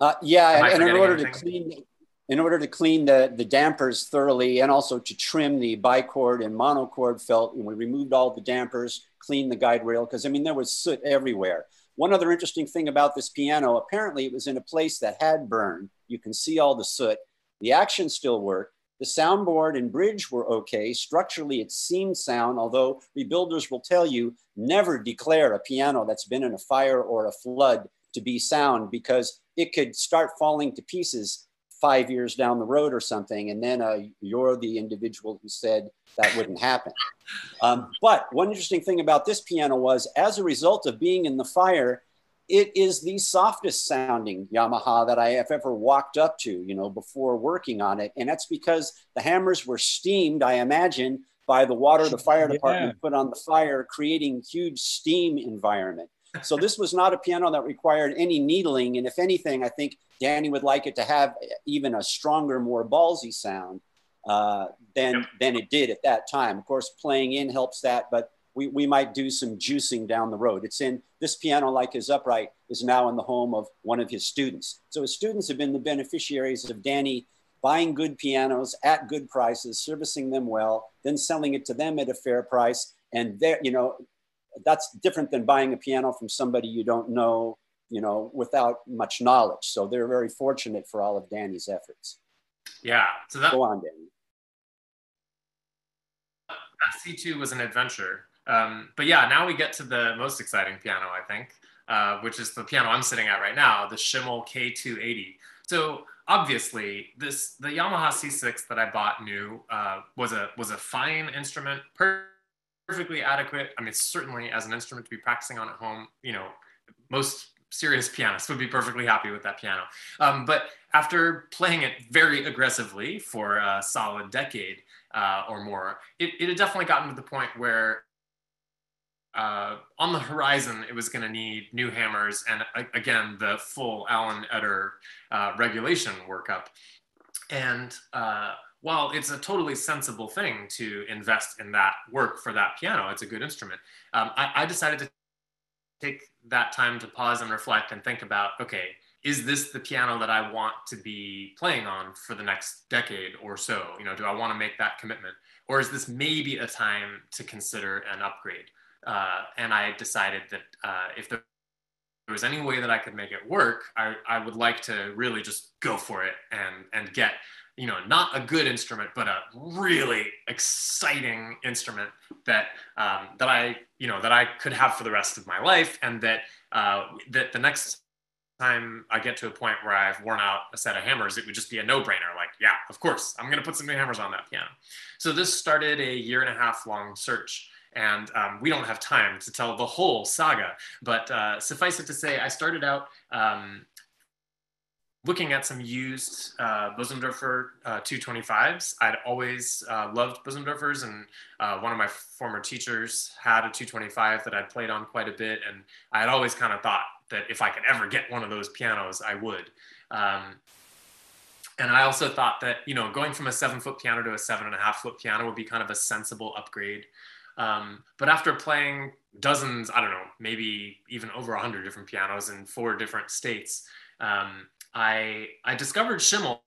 uh, yeah and, and in order anything? to clean in order to clean the, the dampers thoroughly and also to trim the bichord and monocord felt, and we removed all the dampers, cleaned the guide rail, because I mean, there was soot everywhere. One other interesting thing about this piano, apparently it was in a place that had burned. You can see all the soot. The action still worked. The soundboard and bridge were okay. Structurally, it seemed sound, although rebuilders will tell you never declare a piano that's been in a fire or a flood to be sound because it could start falling to pieces five years down the road or something, and then uh, you're the individual who said that wouldn't happen. Um, but one interesting thing about this piano was, as a result of being in the fire, it is the softest sounding Yamaha that I have ever walked up to, you know, before working on it. And that's because the hammers were steamed, I imagine, by the water the fire department yeah. put on the fire, creating huge steam environment. So this was not a piano that required any needling. And if anything, I think Danny would like it to have even a stronger, more ballsy sound uh, than, yep. than it did at that time. Of course, playing in helps that, but we, we might do some juicing down the road. It's in this piano, like his upright, is now in the home of one of his students. So his students have been the beneficiaries of Danny buying good pianos at good prices, servicing them well, then selling it to them at a fair price. And there, you know, that's different than buying a piano from somebody you don't know, you know, without much knowledge. So they're very fortunate for all of Danny's efforts. Yeah. So that go on, Danny. That C2 was an adventure. Um, but yeah, now we get to the most exciting piano, I think, uh, which is the piano I'm sitting at right now, the Schimmel K280. So obviously, this the Yamaha C6 that I bought new uh, was a was a fine instrument. Per- perfectly adequate. I mean, certainly as an instrument to be practicing on at home, you know, most serious pianists would be perfectly happy with that piano. Um, but after playing it very aggressively for a solid decade uh, or more, it, it had definitely gotten to the point where uh, on the horizon, it was going to need new hammers and uh, again, the full Alan Eder uh, regulation workup. And uh, while it's a totally sensible thing to invest in that work for that piano, it's a good instrument. Um, I, I decided to take that time to pause and reflect and think about okay, is this the piano that I want to be playing on for the next decade or so? You know, do I want to make that commitment? Or is this maybe a time to consider an upgrade? Uh, and I decided that uh, if there was any way that I could make it work, I, I would like to really just go for it and, and get you know, not a good instrument, but a really exciting instrument that um, that I, you know, that I could have for the rest of my life, and that uh, that the next time I get to a point where I've worn out a set of hammers, it would just be a no-brainer. Like, yeah, of course, I'm going to put some new hammers on that piano. So this started a year and a half long search. And um, we don't have time to tell the whole saga, but uh, suffice it to say, I started out um, looking at some used uh, Bosendorfer uh, 225s. I'd always uh, loved Bosendorfers, and uh, one of my former teachers had a 225 that I'd played on quite a bit, and I had always kind of thought that if I could ever get one of those pianos, I would. Um, and I also thought that you know going from a seven foot piano to a seven and a half foot piano would be kind of a sensible upgrade. Um, but after playing dozens, I don't know, maybe even over a hundred different pianos in four different states, um, I I discovered Schimmel.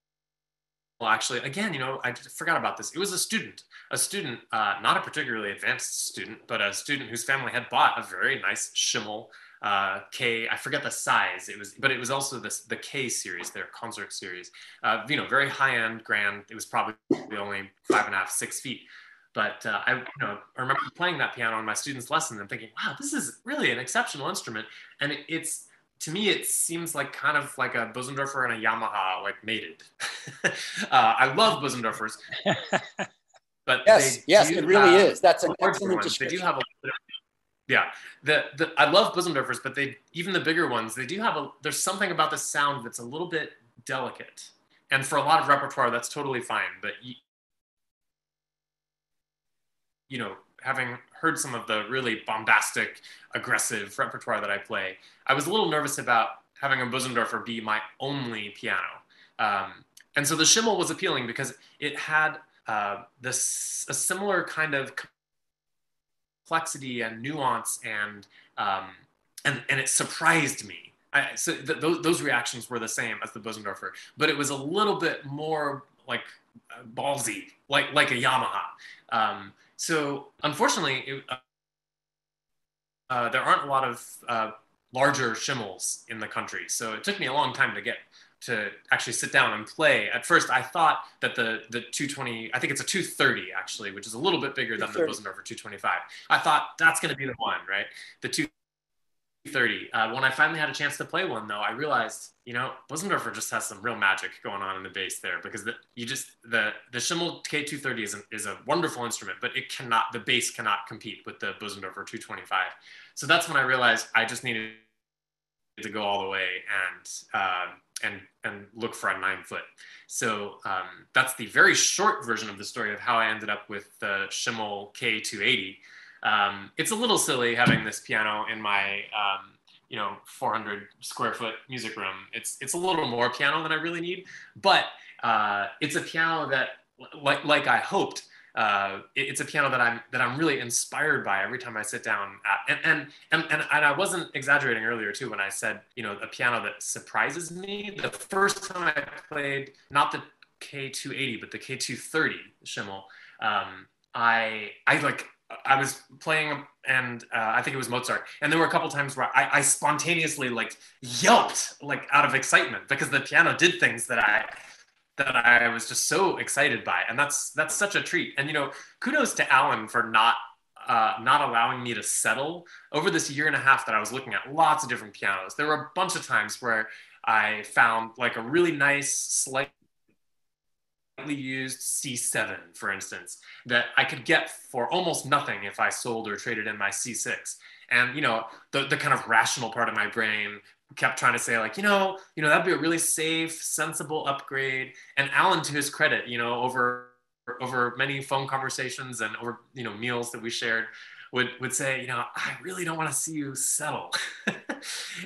Well, actually, again, you know, I forgot about this. It was a student, a student, uh, not a particularly advanced student, but a student whose family had bought a very nice Schimmel uh, K. I forget the size. It was, but it was also this the K series, their concert series. Uh, you know, very high end, grand. It was probably only five and a half, six feet. But uh, I, you know, I remember playing that piano in my students' lesson and thinking, wow, this is really an exceptional instrument. And it, it's to me, it seems like kind of like a Bösendorfer and a Yamaha, like mated. [LAUGHS] uh, I love Bösendorfers, [LAUGHS] but yes, yes, it really is. That's an excellent description. They do have a yeah, the, the I love Bösendorfers, but they even the bigger ones, they do have a there's something about the sound that's a little bit delicate, and for a lot of repertoire, that's totally fine. But you, you know, having heard some of the really bombastic, aggressive repertoire that I play, I was a little nervous about having a Bösendorfer be my only piano. Um, and so the Schimmel was appealing because it had uh, this a similar kind of complexity and nuance and um, and and it surprised me. I, so th- those, those reactions were the same as the Bösendorfer, but it was a little bit more like ballsy, like like a Yamaha. Um, so unfortunately, it, uh, uh, there aren't a lot of uh, larger Schimmels in the country. So it took me a long time to get to actually sit down and play. At first, I thought that the the 220, I think it's a 230 actually, which is a little bit bigger than the Bösendorfer 225. I thought that's going to be the one, right? The 230. Uh, when I finally had a chance to play one, though, I realized, you know, Bösendorfer just has some real magic going on in the bass there because the, you just the the Schimmel K230 is, is a wonderful instrument, but it cannot the bass cannot compete with the Bösendorfer 225. So that's when I realized I just needed to go all the way and. Uh, and and look for a nine foot. So um, that's the very short version of the story of how I ended up with the Schimmel K280. Um, it's a little silly having this piano in my um, you know 400 square foot music room. It's it's a little more piano than I really need, but uh, it's a piano that like like I hoped uh, it, it's a piano that I'm that I'm really inspired by every time I sit down. At, and, and and and and I wasn't exaggerating earlier too when I said you know a piano that surprises me. The first time I played not the K280 but the K230 Schimmel, um, I I like I was playing and uh, I think it was Mozart. And there were a couple times where I, I, spontaneously like yelped like out of excitement because the piano did things that I that I was just so excited by, and that's that's such a treat. And you know, kudos to Alan for not uh, not allowing me to settle over this year and a half that I was looking at lots of different pianos. There were a bunch of times where I found like a really nice, slightly used C7, for instance, that I could get for almost nothing if I sold or traded in my C6. And you know, the, the kind of rational part of my brain kept trying to say like you know you know that'd be a really safe sensible upgrade and alan to his credit you know over over many phone conversations and over you know meals that we shared would would say you know i really don't want to see you settle. [LAUGHS]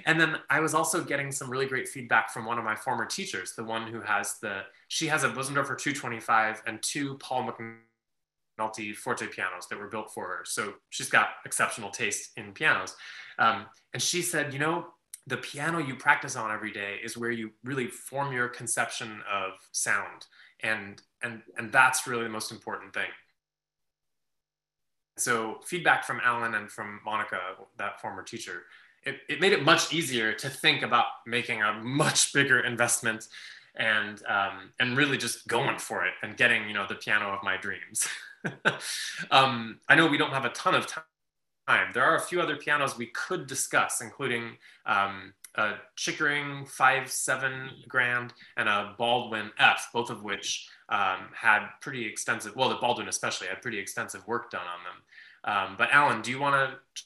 And then i was also getting some really great feedback from one of my former teachers the one who has the she has a bosendorfer 225 and two paul mcnulty forte pianos that were built for her. So she's got exceptional taste in pianos. Um, and she said you know the piano you practice on every day is where you really form your conception of sound. And and and that's really the most important thing so feedback from alan and from monica that former teacher it, it made it much easier to think about making a much bigger investment and um, and really just going for it and getting you know the piano of my dreams [LAUGHS] um, i know we don't have a ton of time. There are a few other pianos we could discuss, including um, a Chickering 5-7 grand and a Baldwin F, both of which um, had pretty extensive, well, the Baldwin especially had pretty extensive work done on them. Um, but Alan, do you want to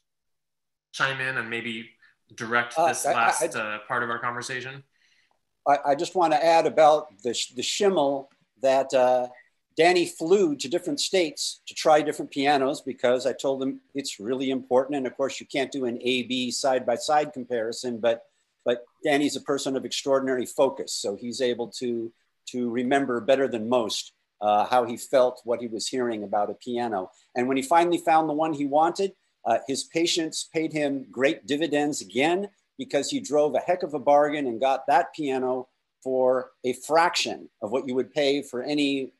chime in and maybe direct uh, this uh, last I, I, uh, part of our conversation? I, I, just want to add about the, the Schimmel that uh, Danny flew to different states to try different pianos because I told him it's really important. And of course, you can't do an A B side by side comparison, but but Danny's a person of extraordinary focus, so he's able to to remember better than most uh, how he felt, what he was hearing about a piano. And when he finally found the one he wanted, uh, his patience paid him great dividends again because he drove a heck of a bargain and got that piano for a fraction of what you would pay for any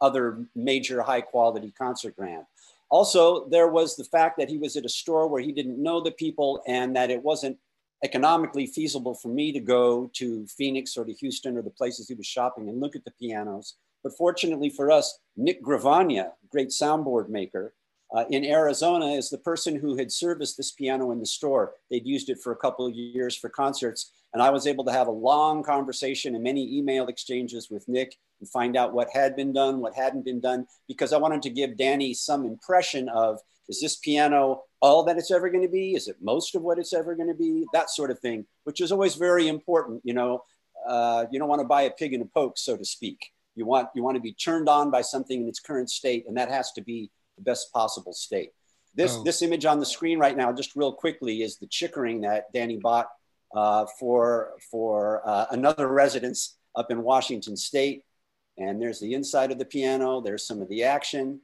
other major high quality concert grant. Also, there was the fact that he was at a store where he didn't know the people and that it wasn't economically feasible for me to go to Phoenix or to Houston or the places he was shopping and look at the pianos. But fortunately for us, Nick Gravagna, great soundboard maker, uh, in Arizona is the person who had serviced this piano in the store. They'd used it for a couple of years for concerts. And I was able to have a long conversation and many email exchanges with Nick and find out what had been done, what hadn't been done, because I wanted to give Danny some impression of is this piano all that it's ever going to be? Is it most of what it's ever going to be? That sort of thing, which is always very important. You know, uh, you don't want to buy a pig in a poke, so to speak. You want you want to be turned on by something in its current state, and that has to be the best possible state. This, oh. this image on the screen right now, just real quickly, is the Chickering that Danny bought uh, for, for uh, another residence up in Washington State. And there's the inside of the piano. There's some of the action.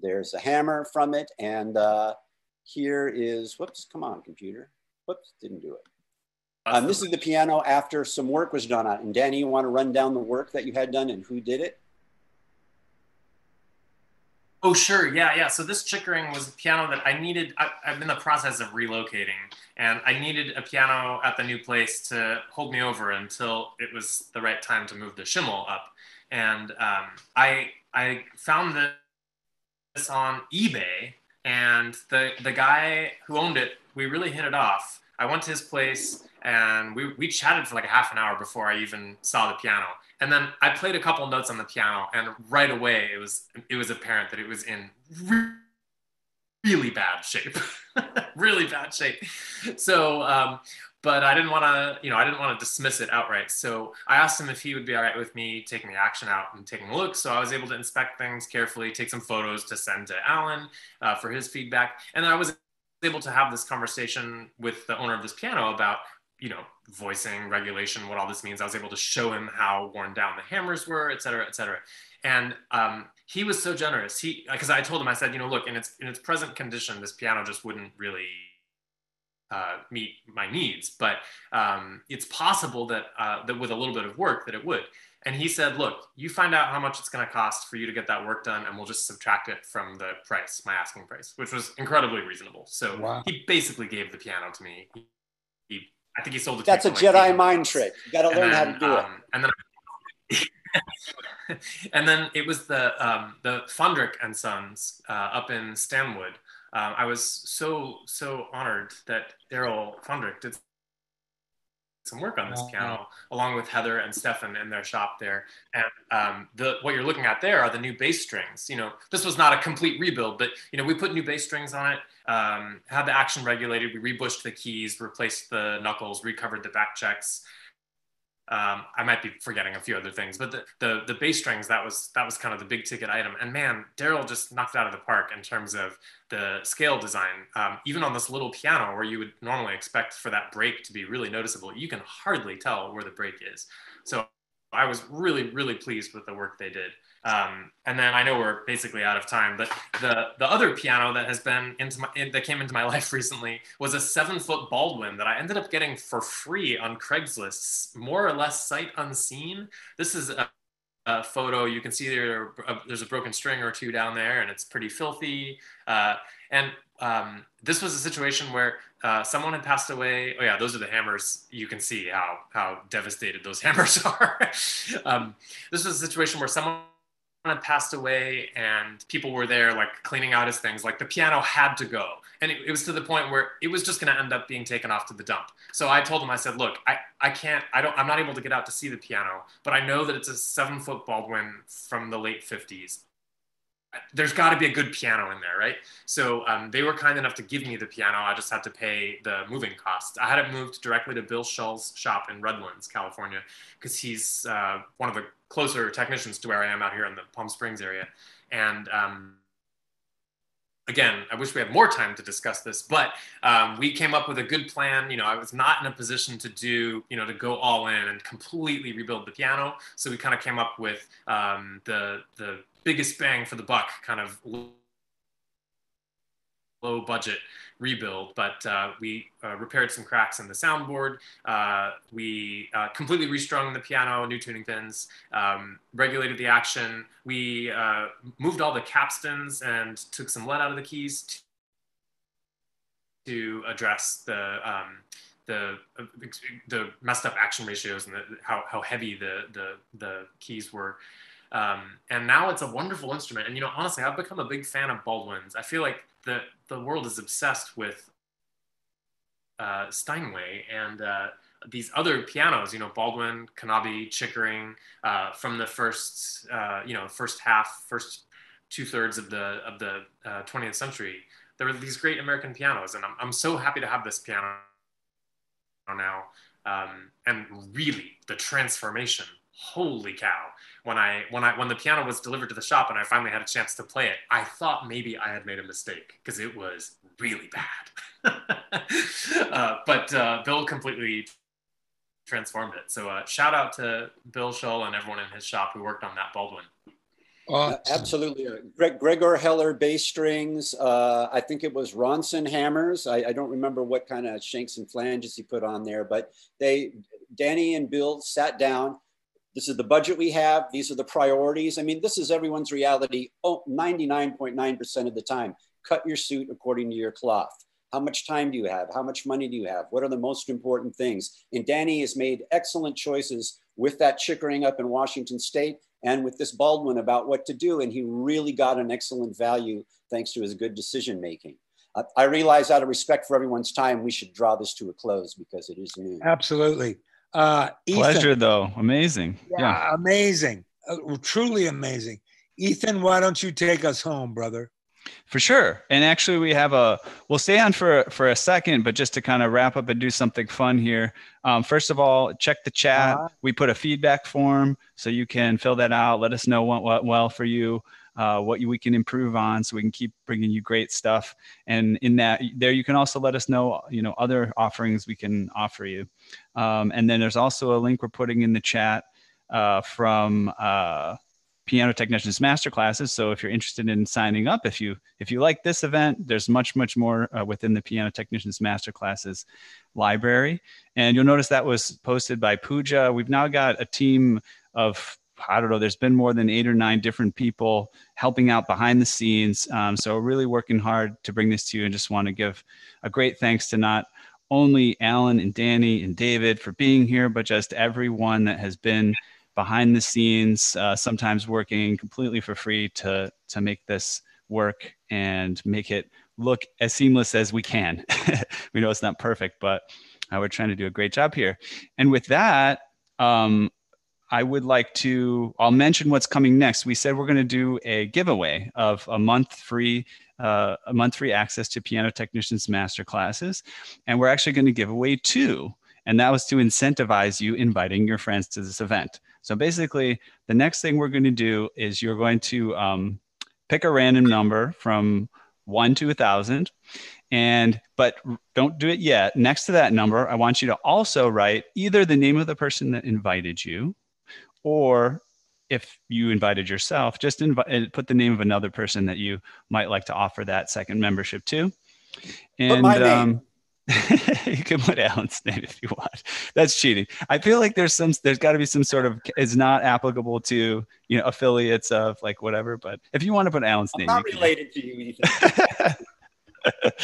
There's a hammer from it. And uh, here is, whoops, come on, computer. Whoops, didn't do it. Um, this is the piano after some work was done on it. And Danny, you want to run down the work that you had done and who did it? Oh, sure. Yeah, yeah. So this Chickering was a piano that I needed. I, am in the process of relocating, and I needed a piano at the new place to hold me over until it was the right time to move the Schimmel up. And um, I I found this on eBay, and the the guy who owned it, we really hit it off. I went to his place, and we we chatted for like a half an hour before I even saw the piano and then I played a couple notes on the piano, and right away it was it was apparent that it was in re- really bad shape, [LAUGHS] really bad shape. So, um, but I didn't want to, you know, I didn't want to dismiss it outright. So I asked him if he would be all right with me taking the action out and taking a look. So I was able to inspect things carefully, take some photos to send to Alan uh, for his feedback, and I was able to have this conversation with the owner of this piano about you know, voicing regulation, what all this means. I was able to show him how worn down the hammers were, et cetera, et cetera. And um, he was so generous. He, because I told him, I said, you know, look, in its in its present condition, this piano just wouldn't really uh, meet my needs. But um, it's possible that uh, that with a little bit of work, that it would. And he said, look, you find out how much it's going to cost for you to get that work done, and we'll just subtract it from the price, my asking price, which was incredibly reasonable. So wow. he basically gave the piano to me. He, he I think he sold it. That's a Jedi mind trick. You got to learn then, how to do um, it. And then, [LAUGHS] and then it was the um, the Fandrich and Sons uh, up in Stanwood. Um, I was so so honored that Darrell Fandrich did some work on this oh, piano along with Heather and Stefan in their shop there. And um, the what you're looking at there are the new bass strings. You know, this was not a complete rebuild, but you know, we put new bass strings on it, um, had the action regulated, we rebushed the keys, replaced the knuckles, recovered the back checks. Um, I might be forgetting a few other things, but the, the the bass strings that was that was kind of the big ticket item. And man, Darrell just knocked it out of the park in terms of the scale design. Um, even on this little piano, where you would normally expect for that break to be really noticeable, you can hardly tell where the break is. So I was really really pleased with the work they did. Um, and then I know we're basically out of time, but the the other piano that has been into my that came into my [LAUGHS] life recently was a seven foot Baldwin that I ended up getting for free on Craigslist, more or less sight unseen. This is a, a photo. You can see there uh, there's a broken string or two down there, and it's pretty filthy. Uh, and um, this was a situation where uh, someone had passed away. Oh yeah, those are the hammers. You can see how how devastated those [LAUGHS] hammers are. um, this was a situation where someone passed away and people were there like cleaning out his things like the piano had to go. And it, it was to the point where it was just going to end up being taken off to the dump. So i told him i said look i, I can't i don't i'm not able to get out to see the piano but i know that it's a seven foot baldwin from the late 50s there's got to be a good piano in there, right? So um, they were kind enough to give me the piano. I just had to pay the moving costs. I had it moved directly to Bill Shull's shop in Redlands, California, because he's uh, one of the closer technicians to where I am out here in the Palm Springs area. And um, again, I wish we had more time to discuss this, but um, we came up with a good plan. You know, I was not in a position to do, you know, to go all in and completely rebuild the piano. So we kind of came up with um, the the biggest bang for the buck kind of low budget rebuild, but uh, we uh, repaired some cracks in the soundboard. Uh, we uh, completely restrung the piano, new tuning pins, um, regulated the action. We uh, moved all the capstans and took some lead out of the keys to address the um, the the messed up action ratios and the, how, how heavy the, the the keys were. Um, and now it's a wonderful instrument. And you know, honestly, I've become a big fan of Baldwin's. I feel like the the world is obsessed with uh, Steinway and uh, these other pianos. You know, Baldwin, Knabe, Chickering, uh, from the first uh, you know first half, first two thirds of the of the 20th uh, century. There were these great American pianos, and I'm I'm so happy to have this piano now. Um, and really, the transformation. Holy cow! When I when I when the piano was delivered to the shop and I finally had a chance to play it, I thought maybe I had made a mistake because it was really bad. [LAUGHS] uh, but uh, Bill completely transformed it. So uh, shout out to Bill Shull and everyone in his shop who worked on that Baldwin. Uh, absolutely. Greg, Gregor Heller bass strings. Uh, I think it was Ronsen hammers. I, I, don't remember what kind of shanks and flanges he put on there, but they, Danny and Bill sat down this is the budget we have. These are the priorities. I mean, this is everyone's reality 99.9% of the time. Cut your suit according to your cloth. How much time do you have? How much money do you have? What are the most important things? And Danny has made excellent choices with that Chickering up in Washington State and with this Baldwin about what to do. And he really got an excellent value thanks to his good decision making. I realize out of respect for everyone's time, we should draw this to a close because it is noon. Absolutely. Uh, Ethan, Pleasure, though. Amazing. Yeah, yeah. amazing. Uh, truly amazing. Ethan, why don't you take us home, brother? For sure. And actually, we have a, we'll stay on for, for a second, but just to kind of wrap up and do something fun here. Um, first of all, check the chat. Uh-huh. We put a feedback form so you can fill that out. Let us know what went well for you uh, what you, we can improve on so we can keep bringing you great stuff. And in that there you can also let us know you know other offerings we can offer you. Um, and then there's also a link we're putting in the chat uh, from uh, piano technicians master classes so if you're interested in signing up if you if you like this event there's much much more uh, within the piano technicians master classes library. And you'll notice that was posted by Pooja. We've now got a team of I don't know, there's been more than eight or nine different people helping out behind the scenes. Um, so really working hard to bring this to you and just want to give a great thanks to not only Alan and Danny and David for being here, but just everyone that has been behind the scenes, uh, sometimes working completely for free to, to make this work and make it look as seamless as we can. [LAUGHS] we know it's not perfect, but uh, we're trying to do a great job here. And with that, um, I would like to, I'll mention what's coming next. We said we're going to do a giveaway of a month free, uh, a month free access to piano technicians master classes. And we're actually going to give away two. And that was to incentivize you inviting your friends to this event. So basically, the next thing we're going to do is you're going to um, pick a random number from one to a thousand. And but don't do it yet. Next to that number, I want you to also write either the name of the person that invited you or if you invited yourself, just invite, put the name of another person that you might like to offer that second membership to. And um, [LAUGHS] you can put Alan's name if you want. That's cheating. I feel like there's some, there's got to be some sort of, it's not applicable to, you know, affiliates of like whatever. But if you want to put Alan's I'm name, not related to you, [LAUGHS]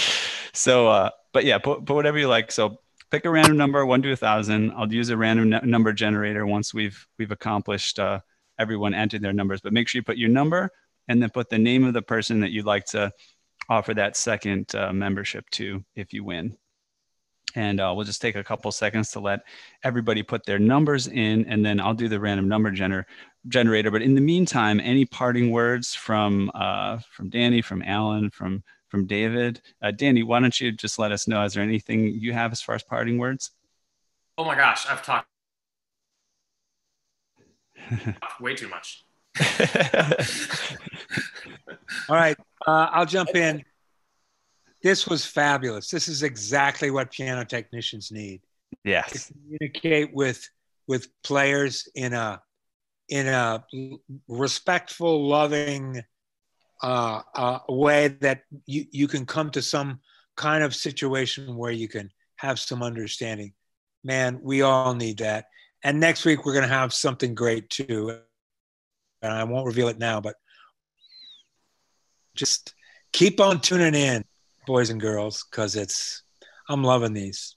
so, uh, but yeah, put, put whatever you like. So pick a random number, one to a thousand. I'll use a random n- number generator once we've we've accomplished uh, everyone entered their numbers. But make sure you put your number and then put the name of the person that you'd like to offer that second uh, membership to if you win. And uh, we'll just take a couple seconds to let everybody put their numbers in, and then I'll do the random number gener- generator. But in the meantime, any parting words from uh, from Danny, from Alan, from from David. Uh, Danny, why don't you just let us know? Is there anything you have as far as parting words? Oh my gosh, I've talked [LAUGHS] way too much. [LAUGHS] All right, uh, I'll jump in. this was fabulous. This is exactly what piano technicians need. Yes. To communicate with with players in a in a respectful, loving uh, uh, way that you, you can come to some kind of situation where you can have some understanding. Man, we all need that. And next week we're going to have something great too. And I won't reveal it now, but just keep on tuning in, boys and girls, because it's I'm loving these.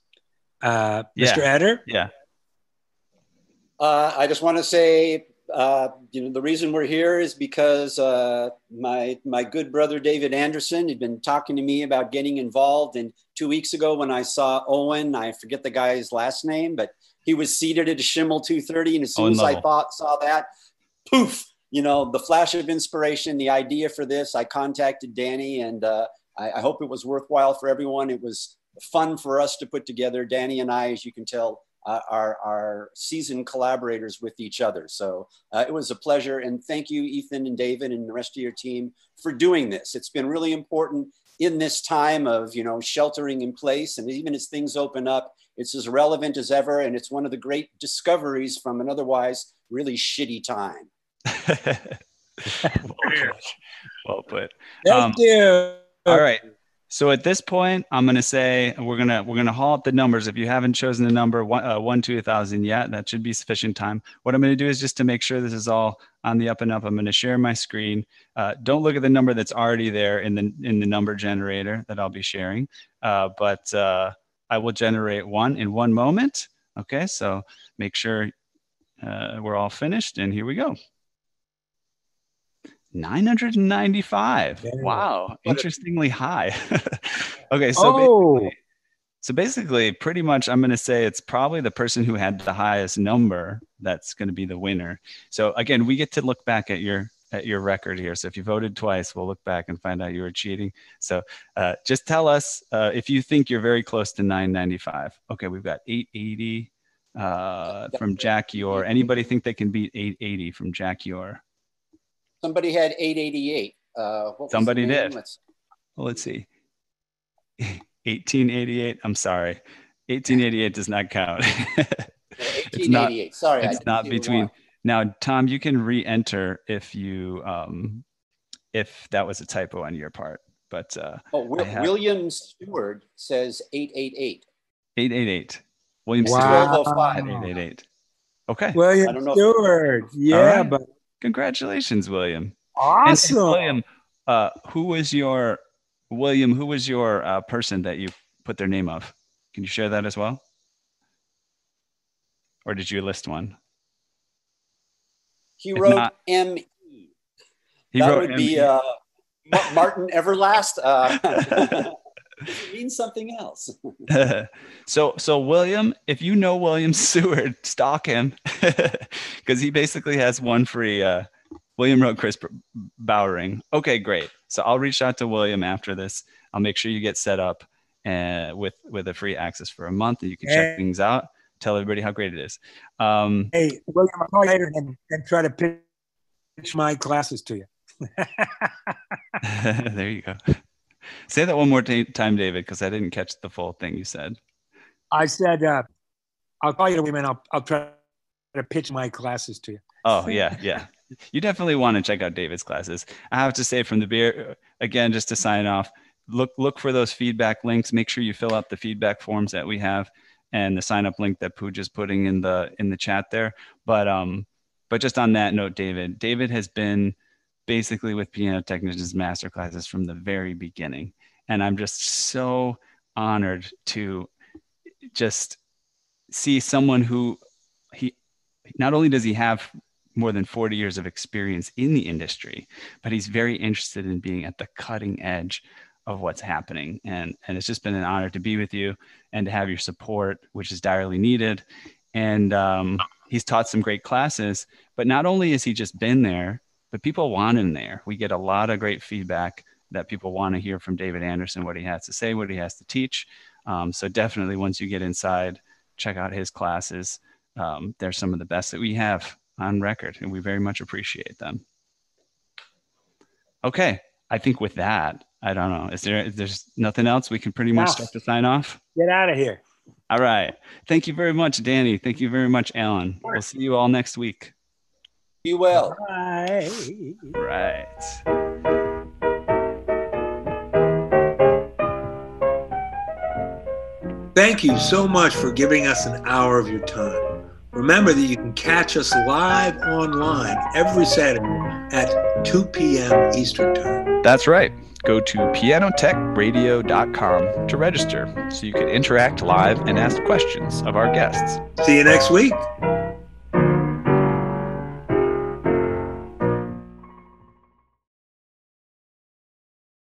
Uh, Yeah. Mr. Eder, Yeah. Uh, I just want to say, uh, you know, the reason we're here is because uh, my my good brother David Anderson had been talking to me about getting involved. And two weeks ago, when I saw Owen, I forget the guy's last name, but he was seated at a Schimmel 230, and as soon Owen as I thought saw that, poof, you know, the flash of inspiration, the idea for this. I contacted Danny, and uh, I, I hope it was worthwhile for everyone. It was fun for us to put together. Danny and I, as you can tell, uh, are, are seasoned collaborators with each other. So uh, it was a pleasure. And thank you, Ethan and David and the rest of your team for doing this. It's been really important in this time of, you know, sheltering in place. And even as things open up, it's as relevant as ever. And it's one of the great discoveries from an otherwise really shitty time. [LAUGHS] [LAUGHS] well put. Well put. thank Um, you. All right. So at this point, I'm gonna say we're gonna we're gonna haul up the numbers. If you haven't chosen the number one, uh, one to a thousand yet, that should be sufficient time. What I'm gonna do is just to make sure this is all on the up and up. I'm gonna share my screen. Uh, don't look at the number that's already there in the in the number generator that I'll be sharing. Uh, but uh, I will generate one in one moment. Okay. So make sure uh, we're all finished, and here we go. 995. Very Wow. Interestingly high. [LAUGHS] okay. So, oh, basically, so basically, pretty much, I'm going to say it's probably the person who had the highest number that's going to be the winner. So, again, we get to look back at your at your record here. So if you voted twice, we'll look back and find out you were cheating. So uh, just tell us uh, if you think you're very close to 995. Okay, we've got 880 uh, from Jack Yor. Anybody think they can beat 880 from Jack Yor? Somebody had 888. Uh, what Somebody name? did. Let's- Well, let's see. [LAUGHS] 1888. I'm sorry. 1888 does not count. [LAUGHS] it's not. Sorry. It's didn't not see the between. one. Now, Tom, you can re-enter if you um, if that was a typo on your part. But uh, Oh, have- William Stewart says 888. 888. William Wow. Stewart 1205. 888. Okay. I William don't. Stewart. Yeah, right. but Congratulations, William. Awesome. And, William, uh, who was your William? Who was your uh, person that you put their name of? Can you share that as well? Or did you list one? He If wrote not- M.E. He that wrote would be uh, Martin Everlast. [LAUGHS] [LAUGHS] It means something else. [LAUGHS] [LAUGHS] so so William, if you know William [LAUGHS] Seward, stalk him because he basically has one free. Uh, William wrote Chris B- Bowering. Okay, great. So I'll reach out to William after this. I'll make sure you get set up uh, with with a free access for a month, and you can check things out. Tell everybody how great it is. Um, Hey, William, I'll call you later and, and try to pitch my classes to you. there you go. Say that one more ta- time, David, because I didn't catch the full thing you said. I said, uh, I'll call you, William, and I'll, I'll try to pitch my classes to you. Oh yeah, yeah. You definitely want to check out David's classes. I have to say from the beer again, just to sign off, look look for those feedback links. Make sure you fill out the feedback forms that we have and the sign up link that Pooja's putting in the in the chat there. But um, but just on that note, David, David has been basically with piano technicians master classes from the very beginning, and I'm just so honored to just see someone who he not only does he have more than 40 years of experience in the industry, but he's very interested in being at the cutting edge of what's happening. And, and it's just been an honor to be with you and to have your support, which is direly needed. And um, he's taught some great classes, but not only has he just been there, but people want him there. We get a lot of great feedback that people want to hear from David Anderson, what he has to say, what he has to teach. Um, so definitely once you get inside, check out his classes. Um, they're some of the best that we have on record, and we very much appreciate them. Okay, I think with that, I don't know. Is there is there's nothing else we can pretty much start to sign off? Get out of here. All right. Thank you very much, Danny. Thank you very much, Alan. We'll see you all next week. Be well. Bye. Right. Thank you so much for giving us an hour of your time. Remember that you can catch us live online every Saturday at 2 p.m. Eastern Time. That's right. Go to pianotechradio.com to register so you can interact live and ask questions of our guests. See you next week.